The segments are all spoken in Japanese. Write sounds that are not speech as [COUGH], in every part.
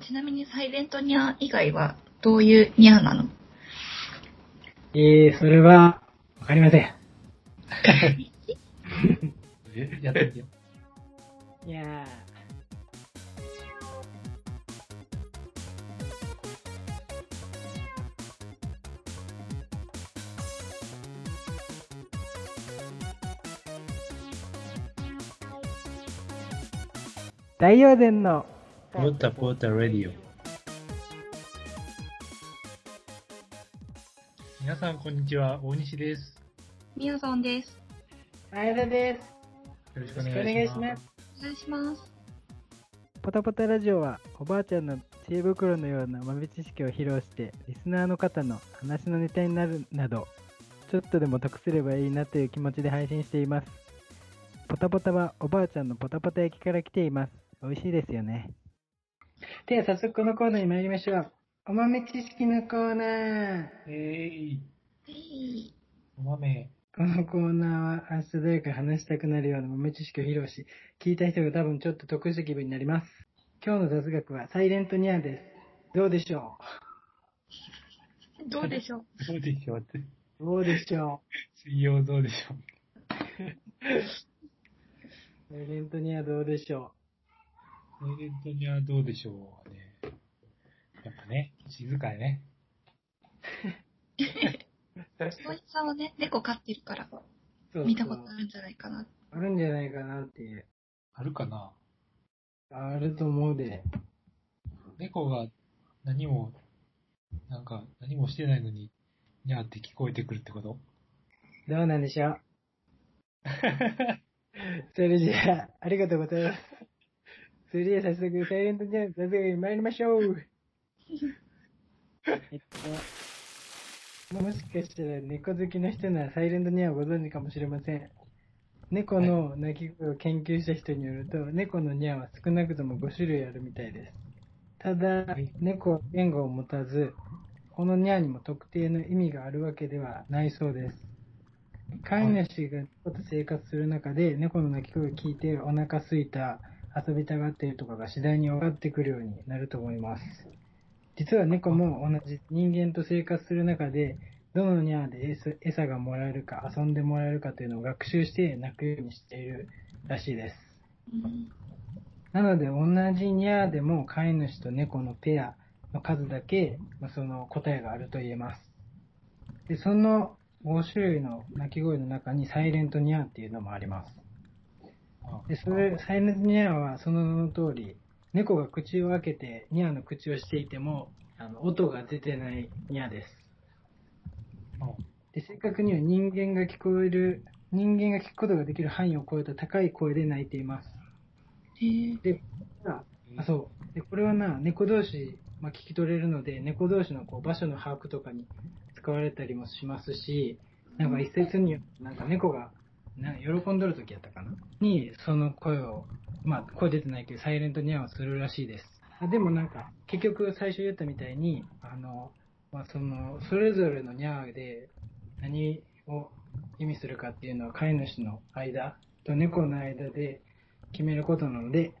ちなみにサイレントニャー以外はどういうニャーなの？えー、それは、わかりません。え、[LAUGHS] やってみてよ。いや大陽伝のポータポータラディオ。皆さん、こんにちは。大西です。みやさんです。前田です。よろしくおお願いしま。願いしますす。お願いします。ポタポタラジオはおばあちゃんの知恵袋のような豆知識を披露してリスナーの方の話のネタになるなどちょっとでも得すればいいなという気持ちで配信していますポタポタはおばあちゃんのポタポタ焼きから来ています美味しいですよねでは早速このコーナーに参りましょうお豆知識のコーナーえーい、えいお豆。このコーナーは明日誰か話したくなるような豆知識を披露し、聞いた人が多分ちょっと得した気分になります。今日の雑学はサイレントニャーです。どうでしょどうでしょう？どうでしょうって。うどうでしょ水曜どうでしょう？う [LAUGHS] サイレントニャーどうでしょサイレントにはどうでしょうね。やっぱね、静かやね。そういさんはね、猫飼ってるから、うそう見たことあるんじゃないかな。あるんじゃないかなって。あるかなあると思うで。猫が何も、なんか、何もしてないのに、にゃーって聞こえてくるってこと？どうなんでしょう？[LAUGHS] それじゃあ、ありがとうございます。それでは早速、サイレントニャーの雑学に参りましょう。えっと、もしかしたら猫好きの人ならサイレントニャーをご存知かもしれません。猫の鳴き声を研究した人によると、猫のニャーは少なくとも5種類あるみたいです。ただはい、猫は言語を持たず、このニャーにも特定の意味があるわけではないそうです。飼い主が猫と生活する中で猫の鳴き声を聞いてお腹すいた、遊びたがっているとかが次第に分かってくるようになると思います。実は猫も同じ人間と生活する中で、どのニャーで餌がもらえるか遊んでもらえるかというのを学習して鳴くようにしているらしいです。なので同じニャーでも飼い主と猫のペアの数だけ、まその答えがあると言えます。で、その5種類の鳴き声の中にサイレントニャーっていうのもあります。あで、それ、サイレントニャーはその名の通り、猫が口を開けてニャーの口をしていても、あの音が出てないニャーです。あで、正確には人間が聞こえる、人間が聞くことができる範囲を超えた高い声で鳴いています。で、ああそう。で、これはな、猫同士、まあ、聞き取れるので、猫同士のこう場所の把握とかに使われたりもしますし、なんか一説によって、なんか猫が、なんか喜んどる時やったかな？に、その声を、まあ、声出てないけど、サイレントニャーをするらしいです。あでもなんか、結局最初言ったみたいに、あの、まあ、その、それぞれのニャーで何を意味するかっていうのは飼い主の間と猫の間で決めることなので、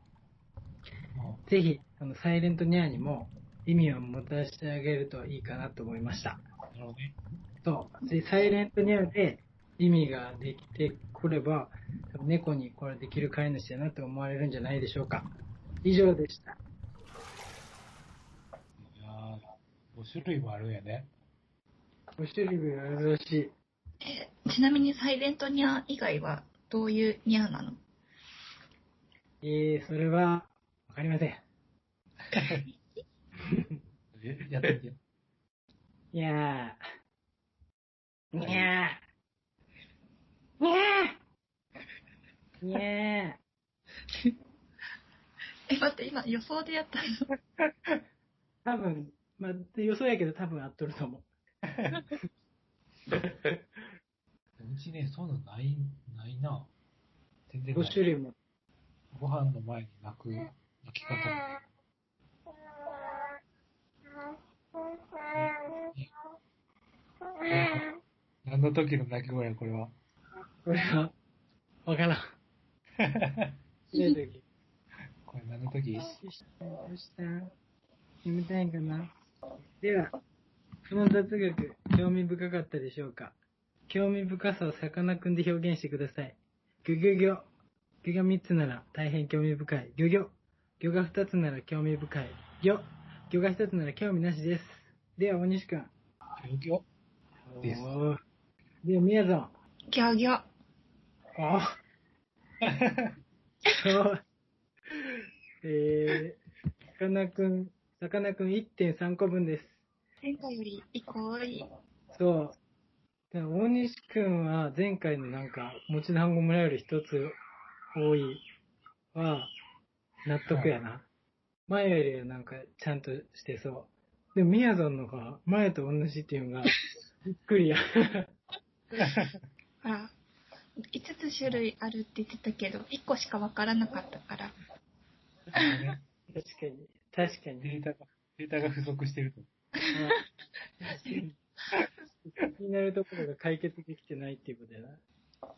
あぜひ、あの、サイレントニャーにも意味を持たせてあげるといいかなと思いました。なるほどね。そう。で、サイレントニャーで意味ができてくれば、猫にこれできる飼い主だなと思われるんじゃないでしょうか。以上でした。いやー、5種類もあるんやね。5種類があるらしい。えちなみにサイレントニャー以外はどういうニャーなの？えー、それは、わかりません。[LAUGHS] え、やってみてよ。いやー。にゃー。にゃー。にゃー。[LAUGHS] え、待って、今予想でやったの？[LAUGHS] 多分、まあ、予想やけど多分合っとると思う。[LAUGHS] うちね、そういうのない、ないな。全然な5い。種類も。ご飯の前に泣く、泣き方。何の時の泣き声や、これは。これは、わからん。ねえ時。これ何の時？どうしたどうした？眠たいんかな？では、この雑学、興味深かったでしょうか？興味深さをさかなクンで表現してください。ギョギョギョ。ギョが3つなら大変興味深い。ギョギョ。ギョが2つなら興味深い。ギョ。ギョが1つなら興味なしです。では、大西くん。ギョギョですでは、みやぞん。ギョギョ。あ [LAUGHS] そう。えー、さかなクン、さかなクン1.3個分です。前回より1個多い。そう。でも大西くんは前回のなんか、持ち団子村より一つ多いは、納得やな。前よりはなんか、ちゃんとしてそう。でも、みやぞんのが、前と同じっていうのが、びっくりや。[LAUGHS] ほら、5つ種類あるって言ってたけど、1個しかわからなかったから。確かに。確かに。データが、データが不足してると。気になるところが解決できてないっていうことやな。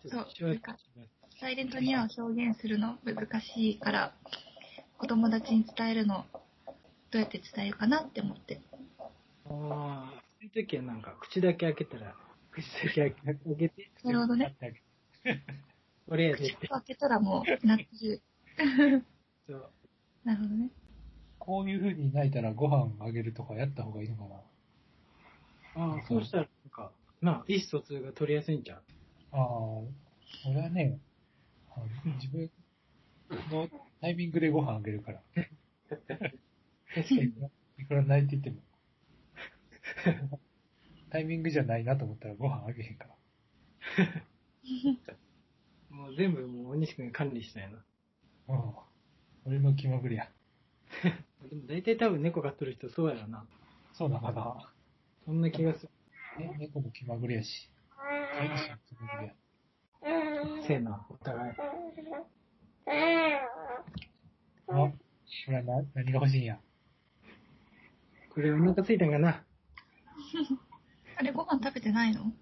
そうなんかサイレントニアを表現するの難しいから、子供たちに伝えるの、どうやって伝えるかなって思って。ああ、そういう時はなんか、口だけ開けたら、口だけ開けて、なるほどね。俺やでって。口を開けたらもう、なってる。そう。なるほどね。こういう風に泣いたらご飯あげるとかやった方がいいのかな。ああ、そうしたら、なんか、なあ、意思疎通が取りやすいんじゃん。ああ、俺はね、自分のタイミングでご飯あげるから。[LAUGHS] 確かに。いくら泣いてても。タイミングじゃないなと思ったらご飯あげへんから。[LAUGHS] [LAUGHS] もう全部もう、大西くんが管理したんやな。うん。俺の気まぐれや。[LAUGHS] でも大体多分猫飼っとる人そうやろな。そうだかな。そんな気がする。ね、猫も気まぐれやし。飼い主も気まぐれや。せやな、お互い。あ、これはな、何が欲しいんや？これお腹ついたんかな [LAUGHS] あれ、ご飯食べてないの？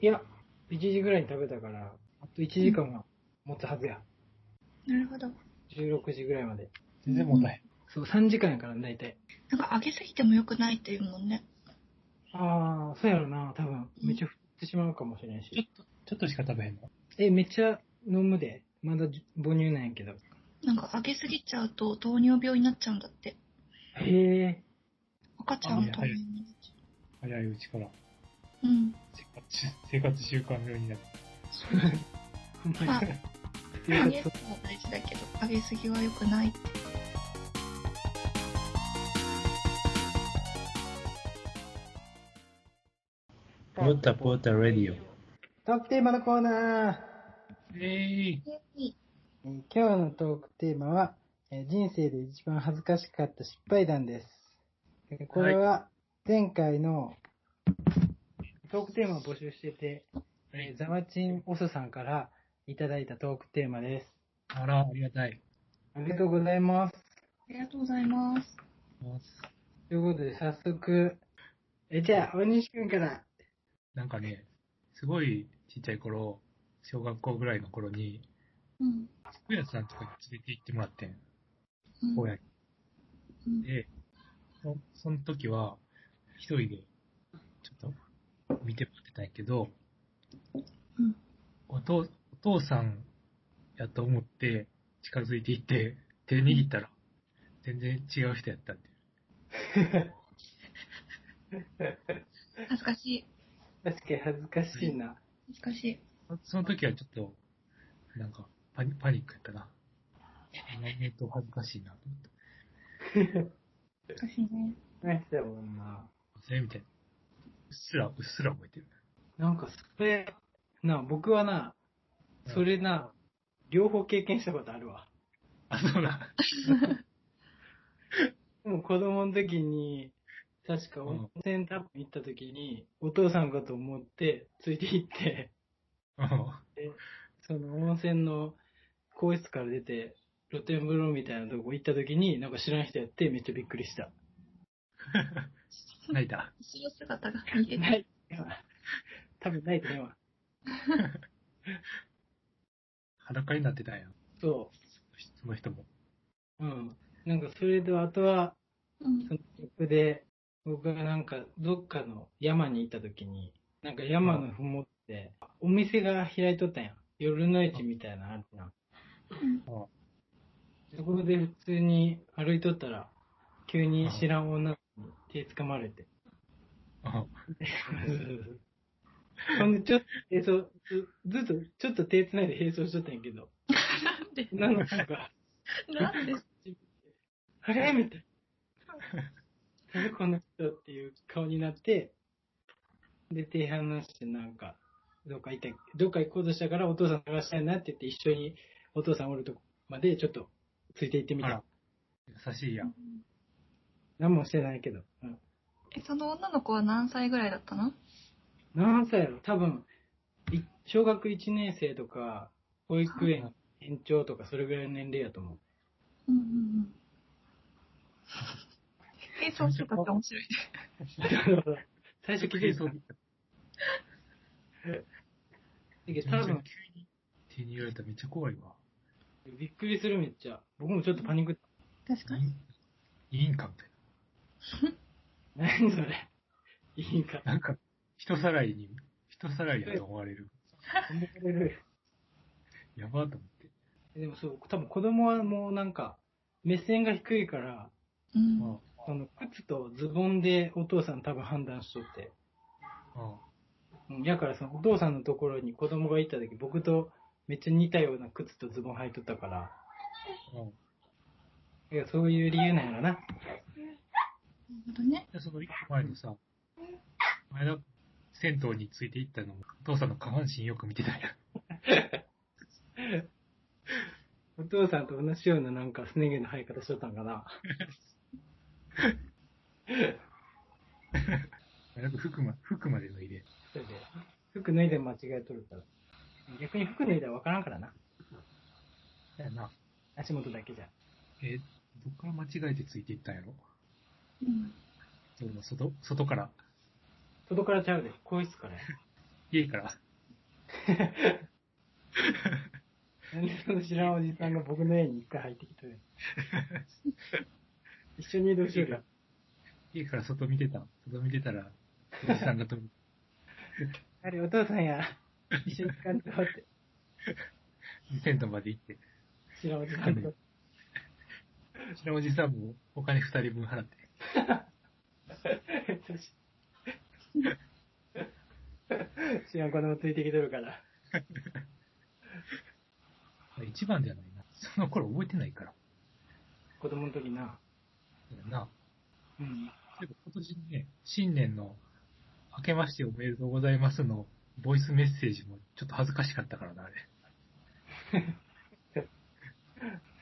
いや、1時ぐらいに食べたから、あと1時間は持つはずや。なるほど。16時ぐらいまで。全然もたへん。そう、3時間やから大体。なんか揚げすぎても良くないっていうもんね。ああ、そうやろな、多分。めっちゃ降ってしまうかもしれんし。ちょっと、ちょっとしか食べへんの？え、めっちゃ飲むで。まだじ母乳なんやけど。なんか揚げすぎちゃうと糖尿病になっちゃうんだって。へえ。赤ちゃんの糖尿早いうちからう。うん。生活習、生活習慣病になる。ほんままあ、に。揚げるのは大事だけど、揚げすぎは良くないって。ポータポータレディオ。トークテーマのコーナー。えー、えー今日のトークテーマは、えー人生で一番恥ずかしかった失敗談です。えーこれは前回のトークテーマを募集してて、えーザワチンオスさんからいただいたトークテーマです。あら、ありがたい。ありがとうございます。ありがとうございます。ということで早速、えじゃあ、大西くんから。なんかね、すごいちっちゃい頃、小学校ぐらいの頃に、うん。服屋さんとかに連れて行ってもらってん。うん親に。うんで、そその時は、一人で、ちょっと、見てもらってたんやけど、うんお父、お父さんやと思って、近づいていって、手握ったら、全然違う人やったっていう。恥ずかしい。確かに恥ずかしいな。恥ずかしい。そその時はちょっと、なんかパニ、パニックやったな。えっと、恥ずかしいなと思って。恥ずかしいね。[LAUGHS] 何したもんな。それみたいな。うっすら、うっすら覚えてる。なんかそれ、な、僕はな、それな、両方経験したことあるわ。あ、そうだ。[LAUGHS] でも子供の時に、確か温泉多分行った時に、お父さんかと思って、ついて行って、うんでその温泉の更衣室から出て、露天風呂みたいなとこ行った時に、なんか知らん人やってめっちゃびっくりした。[LAUGHS] 泣いた。後ろ姿が見えてない。多分ないとねわ。[LAUGHS] 裸になってたんや。そその人も。う。うん。なんかそれで、あとは、うんその曲で、僕がなんか、どっかの山に行った時に、なんか山のふもって、お店が開いとったんや。夜の市みたいなのあるやん。あそこで普通に歩いとったら、急に知らん女手掴まれて。あ、[LAUGHS] ほんで、ちょっと、並走、ずずっと、ちょっと手繋いで並走しとったんやけど、なんで？女の子が、なんで？あれ？みたいな。[LAUGHS] 誰この人っていう顔になって、で、手離してなんか、どっか行った、どっか行こうとしたからお父さん探したいなって言って一緒にお父さんおるとこまでちょっとついて行ってみた。優しいやん。何もしてないけど。うん、え、その女の子は何歳ぐらいだったの？何歳やろ？多分、い小学1年生とか、保育園園長とかそれぐらいの年齢やと思う。うんうんうん。え、そうしてたって面白い。[LAUGHS] 最初聞いてた。だけど多分、急に手に入れられたらめっちゃ怖いわ。びっくりするめっちゃ。僕もちょっとパニックった。確かに。いいんかみたい [LAUGHS] 何それ。いいんか。な。なんか、人さらいに、人さらいだと思われる。思われる。やばーと思って。でもそう、多分子供はもうなんか、目線が低いから、うん。あその靴とズボンでお父さん多分判断しとって。あうんやからそのお父さんのところに子供が行った時、僕とめっちゃ似たような靴とズボン履いとったから、あいやそういう理由なんやろな。なるほどね。で、その一個前のさ、前田銭湯について行ったのも、お父さんの下半身よく見てたんや。[LAUGHS] お父さんと同じようななんかすね毛の生え方しとったんかな。[LAUGHS] なんか服ま、服まで脱いで。それで、服脱いで間違えとるから。逆に服脱いだらわからんからな。だよな。足元だけじゃ。え、どっから間違えてついていったんやろ？うん。外、外から、外からちゃうで、更衣室からや。家から。なんでその知らんおじさんが僕の家に一回入ってきとる [LAUGHS] 一緒に移動しようか。家から外見てた。外見てたら、おじさんが飛ぶ。あれ、お父さんや。一緒に感じって。銭湯まで行って。知らんおじさんと。そのおじさんもお金二人分払って。[LAUGHS] 知らん子供ついてきとるから。一番ではないな。その頃覚えてないから。子供の時な。な。うん。そういえば今年ね、新年の明けましておめでとうございますのボイスメッセージもちょっと恥ずかしかったからな、あれ。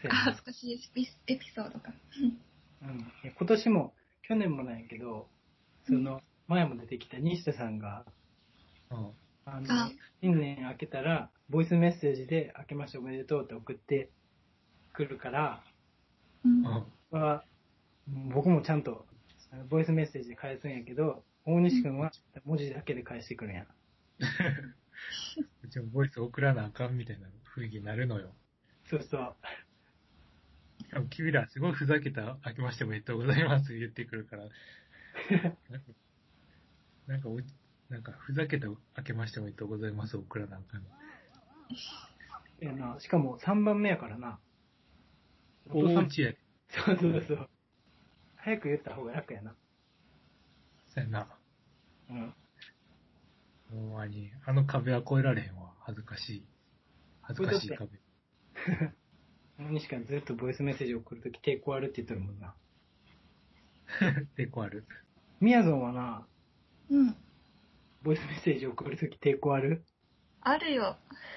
せ [LAUGHS] やあ、な恥ずかしいエピエピソードか。うん。今年も、去年もなんやけど、その、前も出てきた西田さんが、うん。あのあ、新年明けたら、ボイスメッセージで、明けましておめでとうって送ってくるから、うん。うん。は、僕もちゃんと、あのボイスメッセージで返すんやけど、大西くんは文字だけで返してくるんや。[LAUGHS] うちもボイス送らなあかんみたいな雰囲気になるのよ。そうそう。君らすごいふざけた明けましておめでとうございます言ってくるから、[LAUGHS] なんか、なんかお、なんかふざけた明けましておめでとうございます送らなあかん。いやな、しかも3番目やからな。お父さんうちやで。そうそうそう。早く言った方が楽やな。そうやな。うん。ほんまに、あの壁は越えられへんわ。恥ずかしい。恥ずかしい壁。大西くんずっとボイスメッセージ送るとき抵抗あるって言ってるもんな。[LAUGHS] 抵抗ある？みやぞんはな、うん。ボイスメッセージ送るとき抵抗ある？あるよ。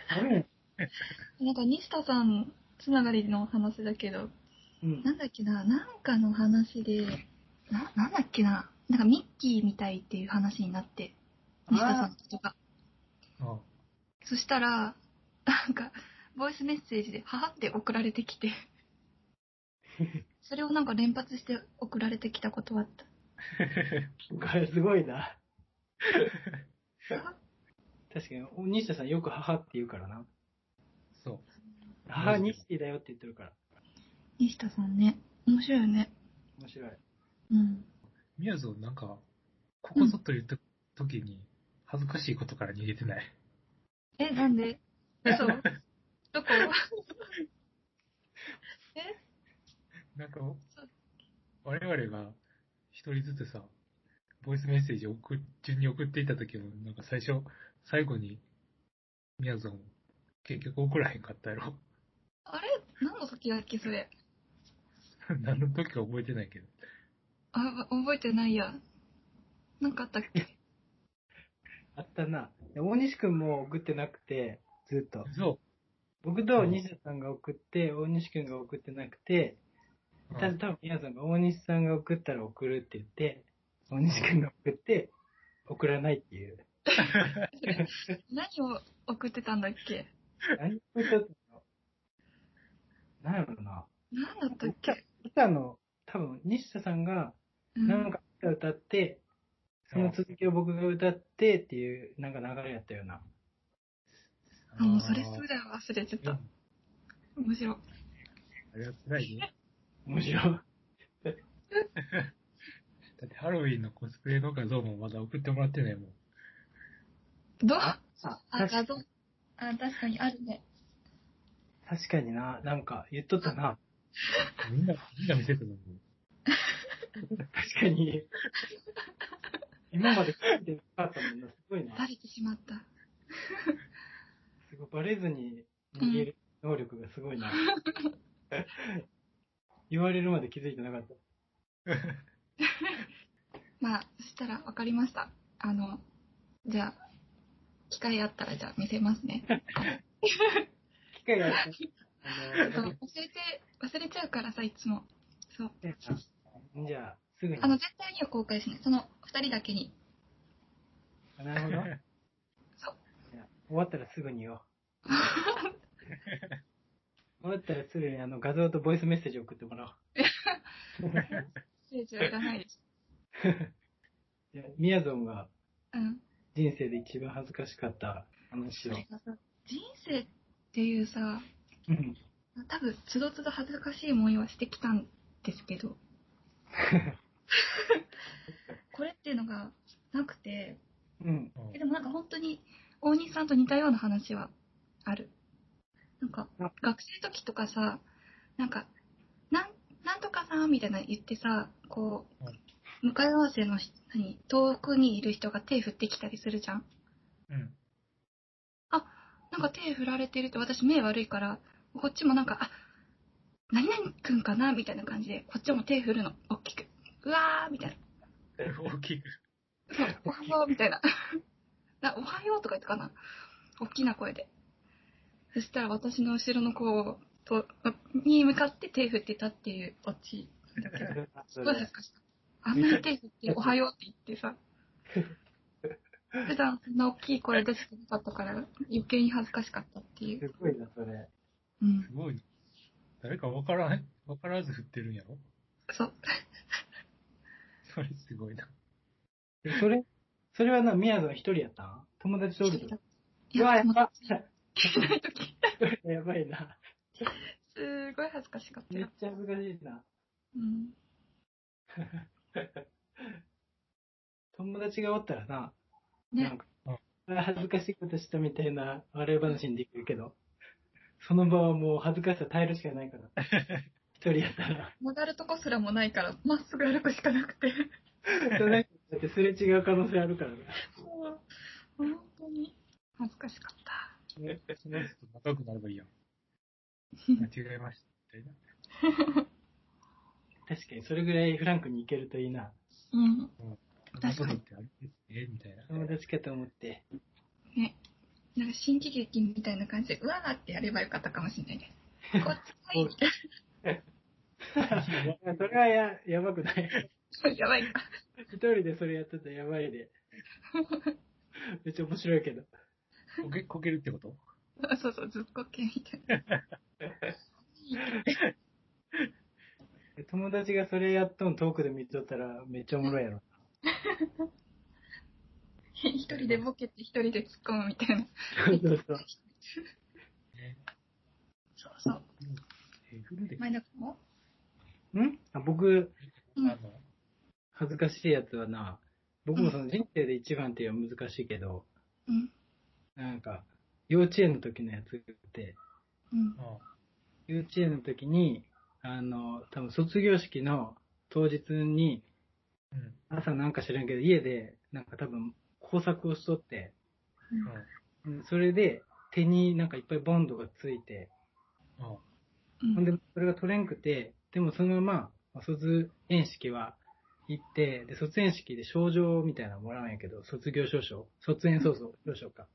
ある [LAUGHS] なんか、西田さんつながりの話だけど、うん。なんだっけな、なんかの話で、な、なんだっけな、なんかミッキーみたいっていう話になって、西田さんのことが。あそしたら、なんか、ボイスメッセージで、ははって送られてきて、[LAUGHS] それをなんか連発して送られてきたことはあった。これすごいな。確かに、お西田さんよく母って言うからな。そう。母西だよって言ってるから。西田さんね、面白いよね。面白い。うん。みやぞんなんか、ここぞと言った時に恥ずかしいことから逃げてない。え、なんで？嘘？[LAUGHS] どこ？[LAUGHS] なんか、我々が一人ずつさ、ボイスメッセージを送っ順に送っていった時も、なんか最初、最後に、みやぞん、結局送らへんかったやろ。あれ？何の時だっけ、それ？[LAUGHS] 何の時か覚えてないけど。あ、覚えてないや。なんかあったっけ？[LAUGHS] あったな。で大西くんも送ってなくて、ずっと。そ僕と西田さんが送って、大西くんが送ってなくて、う。た多分皆さんが大西さんが送ったら送るって言って、大西くんが送って、送らないっていう。[LAUGHS] 何を送ってたんだっけ？何送ったの？なんやろな。何だったっけ？歌の、多分西田さんが、うんなんか歌歌って、その続きを僕が歌ってっていう、なんか流れやったような。あ、もうそれすら忘れてたうん。面白い。あれは辛いね。面白い。[LAUGHS] だってハロウィンのコスプレの画像もまだ送ってもらってないもん。どう？あ、あ、画確像？あ、確かにあるね。確かにな、なんか言っとったな。みんな、みんな見せてたのに。確かに。[LAUGHS] 今まで聞いてなかったもんな、すごいな。バレてしまった。バレずに逃げる能力がすごいな。言われるまで気づいてなかった。[LAUGHS] まあ、そしたら分かりました。あの、じゃあ、機会あったらじゃあ見せますね。[LAUGHS] 機会があった。[LAUGHS] そう忘れて、忘れちゃうからさ、いつも。そう。じゃあ、すぐに。あの、絶対には公開しない。その二人だけに。なるほど。そう。終わったらすぐに言おう。[LAUGHS] 終わったらすぐにあの画像とボイスメッセージ送ってもらおう。成長いらないです。じゃあ、みやぞんがうん。人生で一番恥ずかしかった話を。人生っていうさ、うん。多分、つどつど恥ずかしい思いはしてきたんですけど、[LAUGHS] これっていうのがなくて、うん。えでもなんか本当に大西さんと似たような話はある。なんかあ、学生時とかさ、なんか、なん、なんとかさんみたいな言ってさ、こう、向かい合わせの人何遠くにいる人が手振ってきたりするじゃん。うん。なんか手振られてると私目悪いから、こっちもなんか、あ、何々くんかなみたいな感じで、こっちも手振るの、大きく。うわーみたいな。大きく。そう、おはようみたいな。[LAUGHS] なおはようとか言ったかな大きな声で。そしたら私の後ろの子と、に向かって手振ってたっていうオチだけど、すごい恥ずかしかった。あんなに手振っておはようって言ってさ、普段そんな大きい声出してなかったから余計に恥ずかしかったっていう。すごいな、それ。うんす。ごいね。誰かわからん、わからず振ってるんやろ？そう。[LAUGHS] それすごいな。でそれ、それはな、みやぞん一人やったん？友達とおると。いうや、わ、やもうば。いない時 [LAUGHS] やばいな。すごい恥ずかしかったよ。めっちゃ恥ずかしいな。うん。友達がおったらな、なんね。か、あ恥ずかしいことしたみたいな笑い話にできるけど、その場はもう恥ずかしさ耐えるしかないから。[LAUGHS] 一人やったら。曲がるとこすらもないから、まっすぐ歩くしかなくて。だってすれ違う可能性あるからね。そう本当に恥ずかしかった。その人と仲良くなればいいや。ん。間違えました。みたいな。確かにそれぐらいフランクに行けるといいな。うん。こん。なことってあれ？ですね、みたいな。友達かと思って。ね。なん。か新喜劇みたいな感じで、うわーってやればよかったかもしれないです。こっちはいみたいそれはや、やばくない。な。やばいか。一人でそれやってたらやばいで。めっちゃ面白いけど。こけ、こけるってこと？そうそう、ずっこけみたいな。[LAUGHS] 友達がそれやっとん遠くで見とったらめっちゃおもろいやろ。一人でボケて一人で突っ込むみたいな。そうそうそう。ね。そうそう。え、フルで、前田君も？ん？あ僕、うんあの、恥ずかしいやつはな、僕もその人生で一番っていうのは難しいけど、うん。なんか、幼稚園の時のやつって、うん。幼稚園の時に、あの、多分卒業式の当日に、うん。朝なんか知らんけど、家で、なんか多分工作をしとって、うん。うんそれで手になんかいっぱいボンドがついて、うん。うん。ほんで、それが取れんくて、でもそのまま、卒園式は行って、で、卒園式で賞状みたいなのもらうんやけど、卒業証書、卒園そうそう、証書か。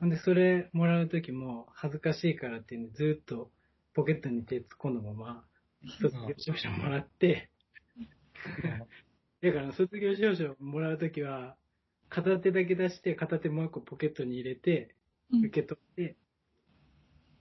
ほんで、それもらうときも恥ずかしいからっていうんで、ずーっとポケットに手突っ込んだまま、卒業証書もらって、だから卒業証書もらうときは、片手だけ出して、片手もう一個ポケットに入れて、うん。受け取って、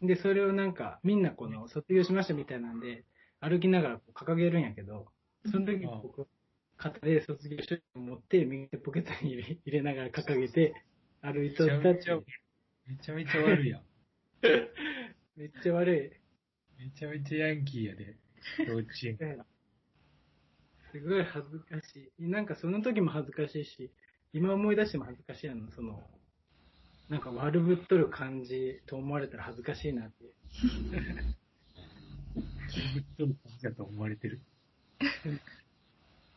で、それをなんか、みんなこの、卒業しましたみたいなんで、歩きながらこう掲げるんやけど、その時うん僕、片手で卒業証書を持って、右手ポケットに入れ入れながら掲げて、歩いとったっていう。ゃめちゃ、めちゃ悪いやん。[LAUGHS] めっちゃ悪い。めちゃめちゃヤンキーやで。幼稚園。[LAUGHS] すごい恥ずかしい。なんかその時も恥ずかしいし、今思い出しても恥ずかしいの、その、なんか悪ぶっとる感じと思われたら恥ずかしいなって。ぶっとる感じだと思われてる。[LAUGHS]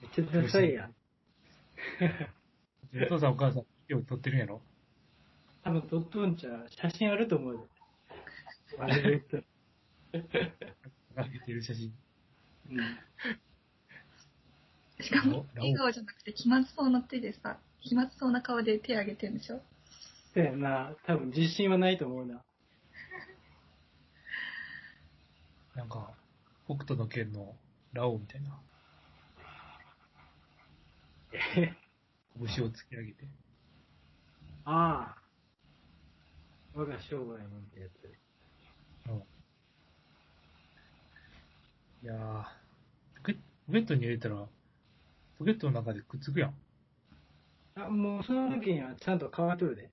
めっちゃダサいやん。お父さんお母さん、ビデオ撮ってるんやろ？多分撮っとんちゃう写真あると思うで。悪ぶっとる。上げてる写真。うん。しかも笑顔じゃなくて気まずそうな手でさ、気まずそうな顔で手挙げてるんでしょ？そうやな。多分自信はないと思うな。なんか、北斗の剣のラオウみたいな。え [LAUGHS] 拳を突き上げて。ああ。我が生涯のってやつ。うん。いやー、ポケポケットに入れたら、ポケットの中でくっつくやん。あ、もうその時にはちゃんと乾いとるで。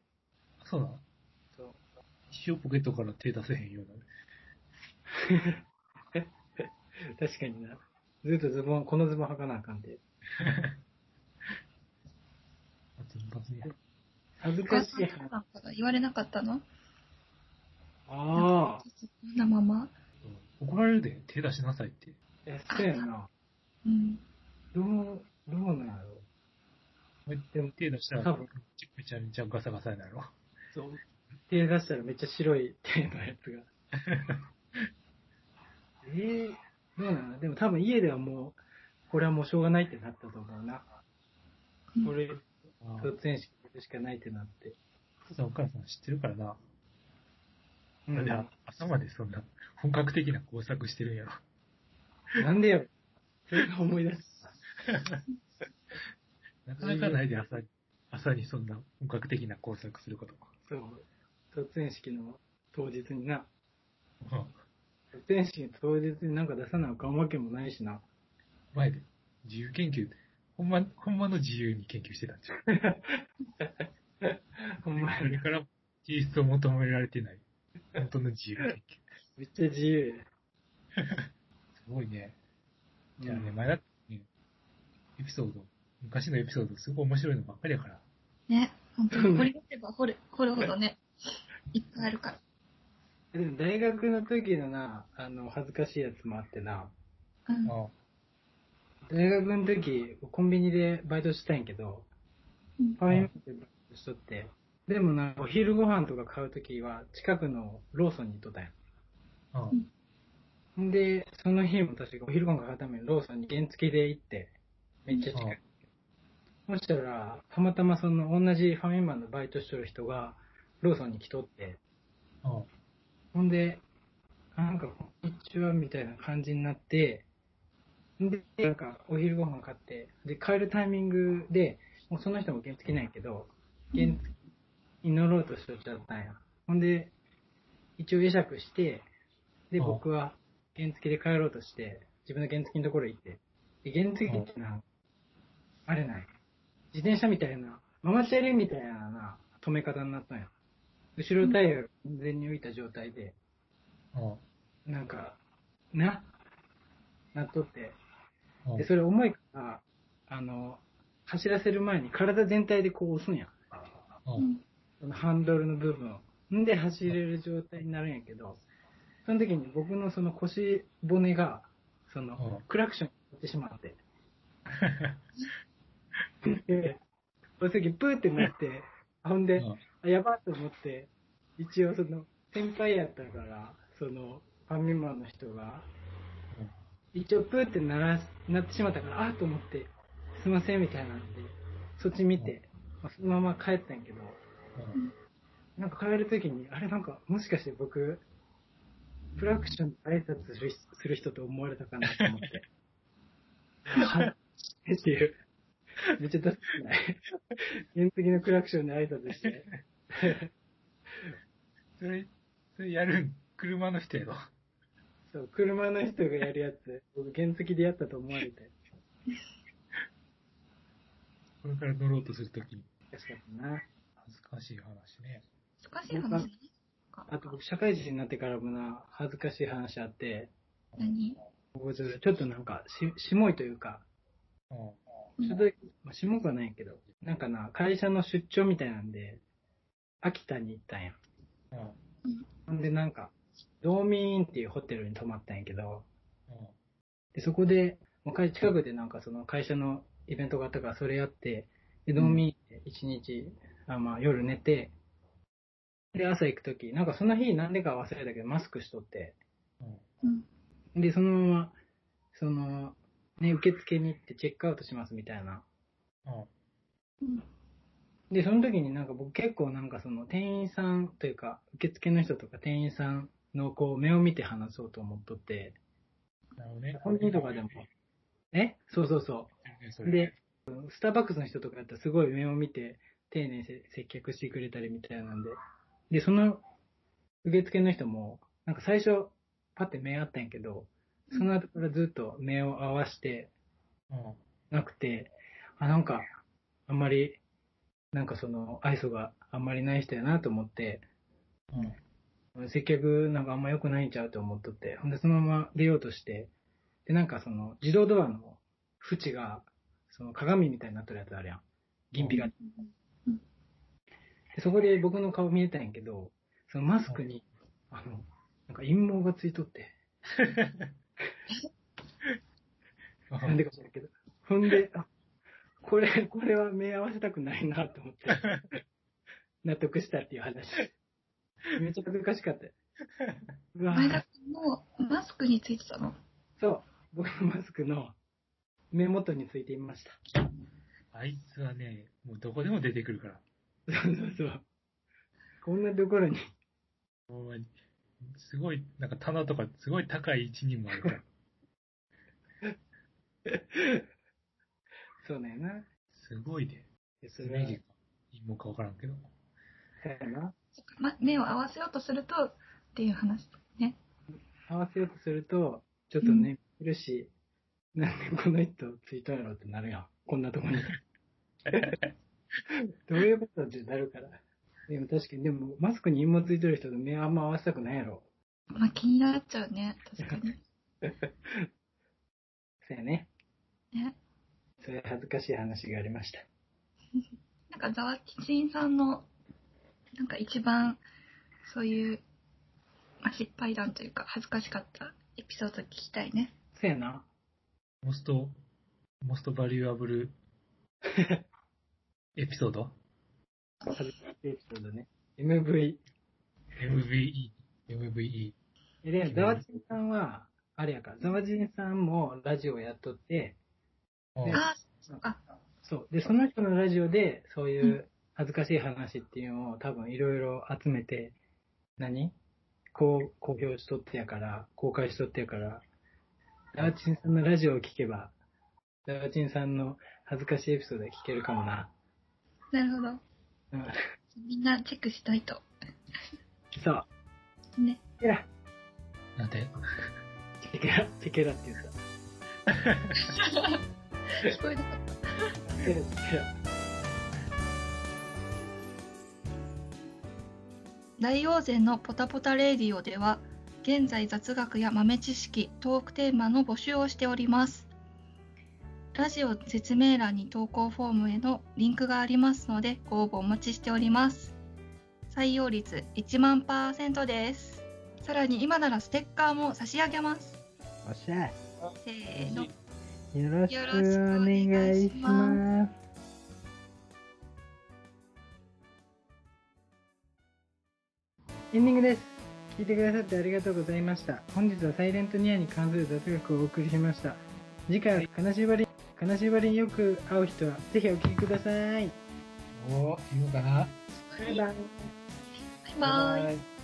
そうなの？そう。一生ポケットから手出せへんような。[LAUGHS] 確かにな。ずっとズボン、このズボン履かなあかんで。バツンバツンや。恥ずかしい言われなかったの？ああ。そんなまま？怒られるで、手出しなさいって。え、そうやな。うん。どう、どうなんやろ？でも手出したら、多分めちゃめちゃガサガサになるわ。そう。手出したらめっちゃ白い手のやつが。[LAUGHS] ええどうなのでも多分家ではもう、これはもうしょうがないってなったと思うな。これ、ああ卒園式でしかないってなって。お父さんお母さん知ってるからな。うなんで朝までそんな本格的な工作してるんやろ。なんでよ。それが思い出す。[LAUGHS] なかなかないで朝に、朝にそんな本格的な工作すること。そう。卒園式の当日にな。うん卒園式の当日になんか出さなあかんわけもないしな。前で、自由研究、ほんま、ほんまの自由に研究してたんちゃう？[LAUGHS] ほんまそれから、提出を求められてない。本当の自由研究。めっちゃ自由や。[LAUGHS] すごいね。じゃあね、うん前だってね、エピソード、昔のエピソード、すごい面白いのばっかりやから。ね、本当に掘り出せば掘る、掘るほどね、いっぱいあるから。でも大学の時のな、あの、恥ずかしいやつもあってな。うん。あ大学の時、コンビニでバイトしたんやけど、うん。ファミマでバイトしとって、でもな、お昼ご飯とか買う時は、近くのローソンに行っとったんや。あ、ん。で、その日も確かお昼ご飯買うためにローソンに原付で行って、めっちゃ近い。そしたら、たまたまその同じファミマのバイトしとる人が、ローソンに来とって、あほんで、なんか、こんにちは、みたいな感じになって、で、なんか、お昼ご飯買って、で、帰るタイミングで、もうその人も原付ないけど、原付に乗ろうとしとっちゃったんや。ほんで、一応会釈して、で、あ僕は原付で帰ろうとして、自分の原付のところ行って、で、原付ってな、あれない。自転車みたいな、ママチャリみたいなな、止め方になったんや。後ろタイヤが完全に浮いた状態で、あ、なんか、な、なっとって。あで、それ重いから、あの、走らせる前に体全体でこう押すんや。うん。そのハンドルの部分を。んで走れる状態になるんやけど、その時に僕のその腰骨が、そのうん、クラクションになってしまって。[LAUGHS] で、その時プーってなって、ほんで、あやばっと思って、一応その、先輩やったから、その、ファミマの人が、一応プーってならす、なってしまったから、あーと思って、すいませんみたいなんで、そっち見て、まあ、そのまま帰ったんやけど、なんか帰るときに、あれなんか、もしかして僕、クラクションで挨拶するする人と思われたかなと思って。はっていう。めっちゃダサくない？原付のクラクションで挨拶して。それ、それやるん、車の人やろ。そう、車の人がやるやつ、僕原付でやったと思われて。[LAUGHS] これから乗ろうとするときに。難しかったな。恥ずかしい話ね。難しい話？ね。あと僕、社会人になってからもな、恥ずかしい話あって、何？僕ちょっとなんかし、しもいというか、うん。ちょっとまあ、しもくはないけど、なんかな、会社の出張みたいなんで、秋田に行ったんや。うん。ほんでなんか、道民っていうホテルに泊まったんやけど、うん。でそこで、もう会近くでなんかその会社のイベントがあったからそれやって、で、道民って一日、あまあ夜寝て、で、朝行くとき、なんかその日なんでか忘れたけど、マスクしとって、うん。で、そのまま、その、ね、受付に行ってチェックアウトしますみたいな。うん。うん。で、その時になんか僕結構なんかその店員さんというか、受付の人とか店員さんのこう目を見て話そうと思っとって、なるほどね。本人とかでも、え？そうそうそ。そうれ。で、スターバックスの人とかだったらすごい目を見て丁寧にせ接客してくれたりみたいなんで。で、その受付の人も、なんか最初パッて目合ったんやけど、その後からずっと目を合わしてうん。なくて、あ、なんか、あんまり、なんかその愛想があんまりない人やなと思って、うん。接客なんかあんま良くないんちゃうと思っとって、ほんでそのまま出ようとして、で、なんかその自動ドアの縁が、その鏡みたいになってるやつあるやん。銀皮が。でそこで僕の顔見えたんやけど、そのマスクに、あの、なんか陰毛がついとって、なんでか知らんけど。ほんで、あ、これ、これは目合わせたくないなと思って、納得したっていう話。[LAUGHS] めっちゃ恥ずかしかったよ。[LAUGHS] うわ前田さんもマスクについてたの？そう、僕のマスクの目元についていました。あいつはね、もうどこでも出てくるから。そうそうそう。こんなところに、ほんまに。すごい、なんか棚とかすごい高い位置にもあるから。[LAUGHS] そうだよな。すごいで。でそれはイメージがいいもんかわからんけど。そうやな。ま、目を合わせようとするとっていう話ね。合わせようとすると、ちょっとね、いるし、なんでこの人ついたんやろってなるやん。こんなとこに。[LAUGHS] どういうことってなるから。でも確かに、でもマスクに陰毛ついてる人と目あんま合わせたくないやろ。まあ気になっちゃうね。確かに。[LAUGHS] そうやね。ね。そういう恥ずかしい話がありました。[LAUGHS] なんかザワチンさんの、なんか一番そういう、まあ、失敗談というか恥ずかしかったエピソード聞きたいね。そうやな。モスト、モストバリュアブルエピソード恥ずかしいエピソードね。MV。?MVE。MVE。えで、ザワチンさんは、あれやから、ザワチンさんもラジオやっとって、うんあ、そうか。そう。で、その人のラジオで、そういう恥ずかしい話っていうのを多分いろいろ集めて、何？こう、公表しとってやから、公開しとってやから、ザワチンさんのラジオを聞けば、ザワチンさんの恥ずかしいエピソードが聞けるかもな。なるほど。うん。みんなチェックしたいと。そう。ね。チェケラ、なんで？チェケラ、チェケラって言った。[LAUGHS] 聞こえなかった。チェケラ、チェケラ。大王禅のポタポタレディオでは現在雑学や豆知識トークテーマの募集をしておりますラジオ説明欄に投稿フォームへのリンクがありますのでご応募お待ちしております。採用率1万パーセントです。さらに今ならステッカーも差し上げます。おっしゃ。せーの。よろしくおお願いしますエンディングです。聞いてくださってありがとうございました。本日はサイレントニアに関する雑学をお送りしました。次回は金縛り、金縛りによく会う人はぜひお聞きください。おー、いいのかな？バイバイ。バイバイ。バイ